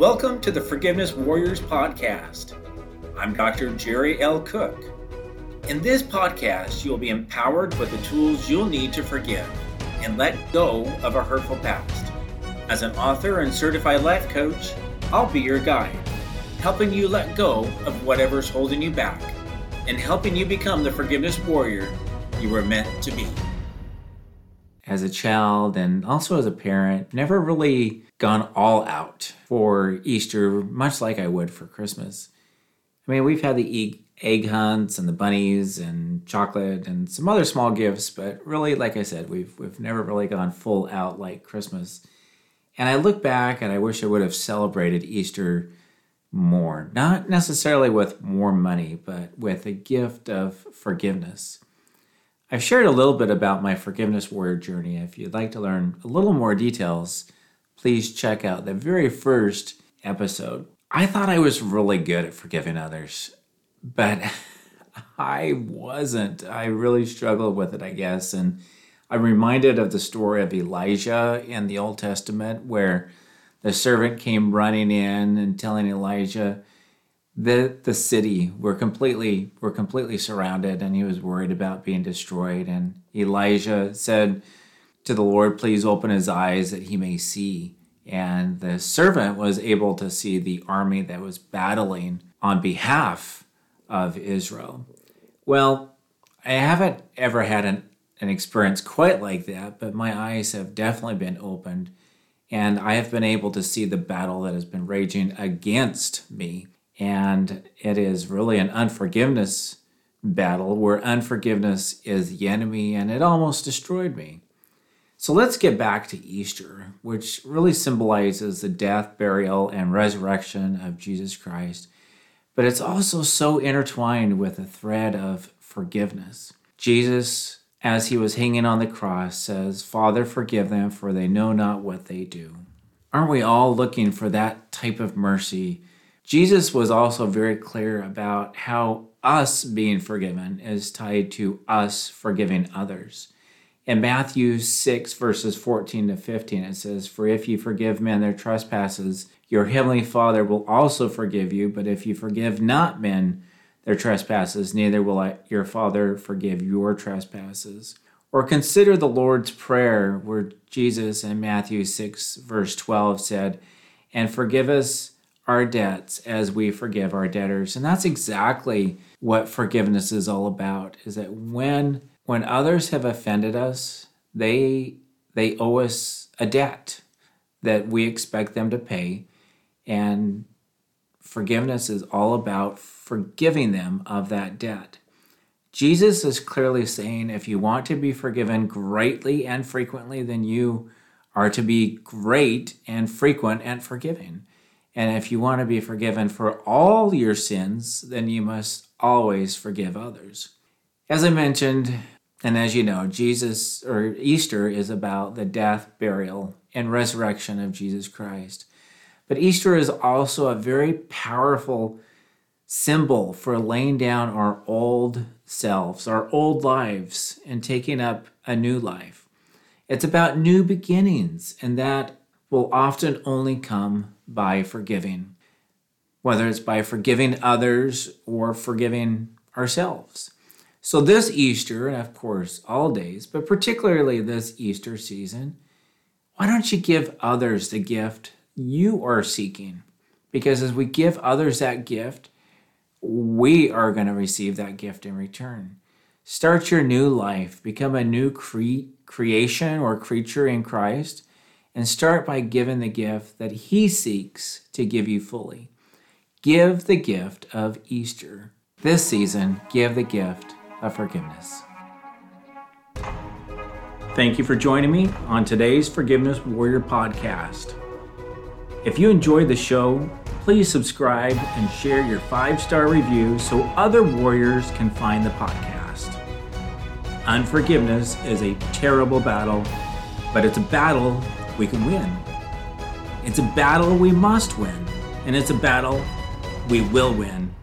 Welcome to the Forgiveness Warriors podcast. I'm Dr. Jerry L. Cook. In this podcast, you'll be empowered with the tools you'll need to forgive and let go of a hurtful past. As an author and certified life coach, I'll be your guide, helping you let go of whatever's holding you back and helping you become the forgiveness warrior you were meant to be as a child and also as a parent, never really gone all out for Easter, much like I would for Christmas. I mean, we've had the egg hunts and the bunnies and chocolate and some other small gifts, but really, like I said, we've we've never really gone full out like Christmas. And I look back and I wish I would have celebrated Easter more, not necessarily with more money, but with a gift of forgiveness. I've shared a little bit about my forgiveness warrior journey. If you'd like to learn a little more details, please check out the very first episode. I thought I was really good at forgiving others, but I wasn't. I really struggled with it, I guess. And I'm reminded of the story of Elijah in the Old Testament where the servant came running in and telling Elijah, the the city were completely were completely surrounded and he was worried about being destroyed. And Elijah said to the Lord please open his eyes that he may see. And the servant was able to see the army that was battling on behalf of Israel. Well I haven't ever had an, an experience quite like that but my eyes have definitely been opened and I have been able to see the battle that has been raging against me and it is really an unforgiveness battle where unforgiveness is the enemy, and it almost destroyed me. So let's get back to Easter, which really symbolizes the death, burial, and resurrection of Jesus Christ. But it's also so intertwined with the thread of forgiveness. Jesus, as he was hanging on the cross, says, Father, forgive them, for they know not what they do. Aren't we all looking for that type of mercy Jesus was also very clear about how us being forgiven is tied to us forgiving others. In Matthew 6, verses 14 to 15, it says, For if you forgive men their trespasses, your heavenly Father will also forgive you. But if you forgive not men their trespasses, neither will your Father forgive your trespasses. Or consider the Lord's Prayer, where Jesus in Matthew 6, verse 12 said, And forgive us our debts as we forgive our debtors. And that's exactly what forgiveness is all about is that when when others have offended us, they they owe us a debt that we expect them to pay and forgiveness is all about forgiving them of that debt. Jesus is clearly saying if you want to be forgiven greatly and frequently, then you are to be great and frequent and forgiving. And if you want to be forgiven for all your sins, then you must always forgive others. As I mentioned, and as you know, Jesus or Easter is about the death, burial, and resurrection of Jesus Christ. But Easter is also a very powerful symbol for laying down our old selves, our old lives, and taking up a new life. It's about new beginnings, and that will often only come by forgiving, whether it's by forgiving others or forgiving ourselves. So, this Easter, and of course, all days, but particularly this Easter season, why don't you give others the gift you are seeking? Because as we give others that gift, we are going to receive that gift in return. Start your new life, become a new cre- creation or creature in Christ and start by giving the gift that He seeks to give you fully. Give the gift of Easter. This season, give the gift of forgiveness. Thank you for joining me on today's Forgiveness Warrior podcast. If you enjoyed the show, please subscribe and share your five star review so other warriors can find the podcast. Unforgiveness is a terrible battle, but it's a battle we can win. It's a battle we must win, and it's a battle we will win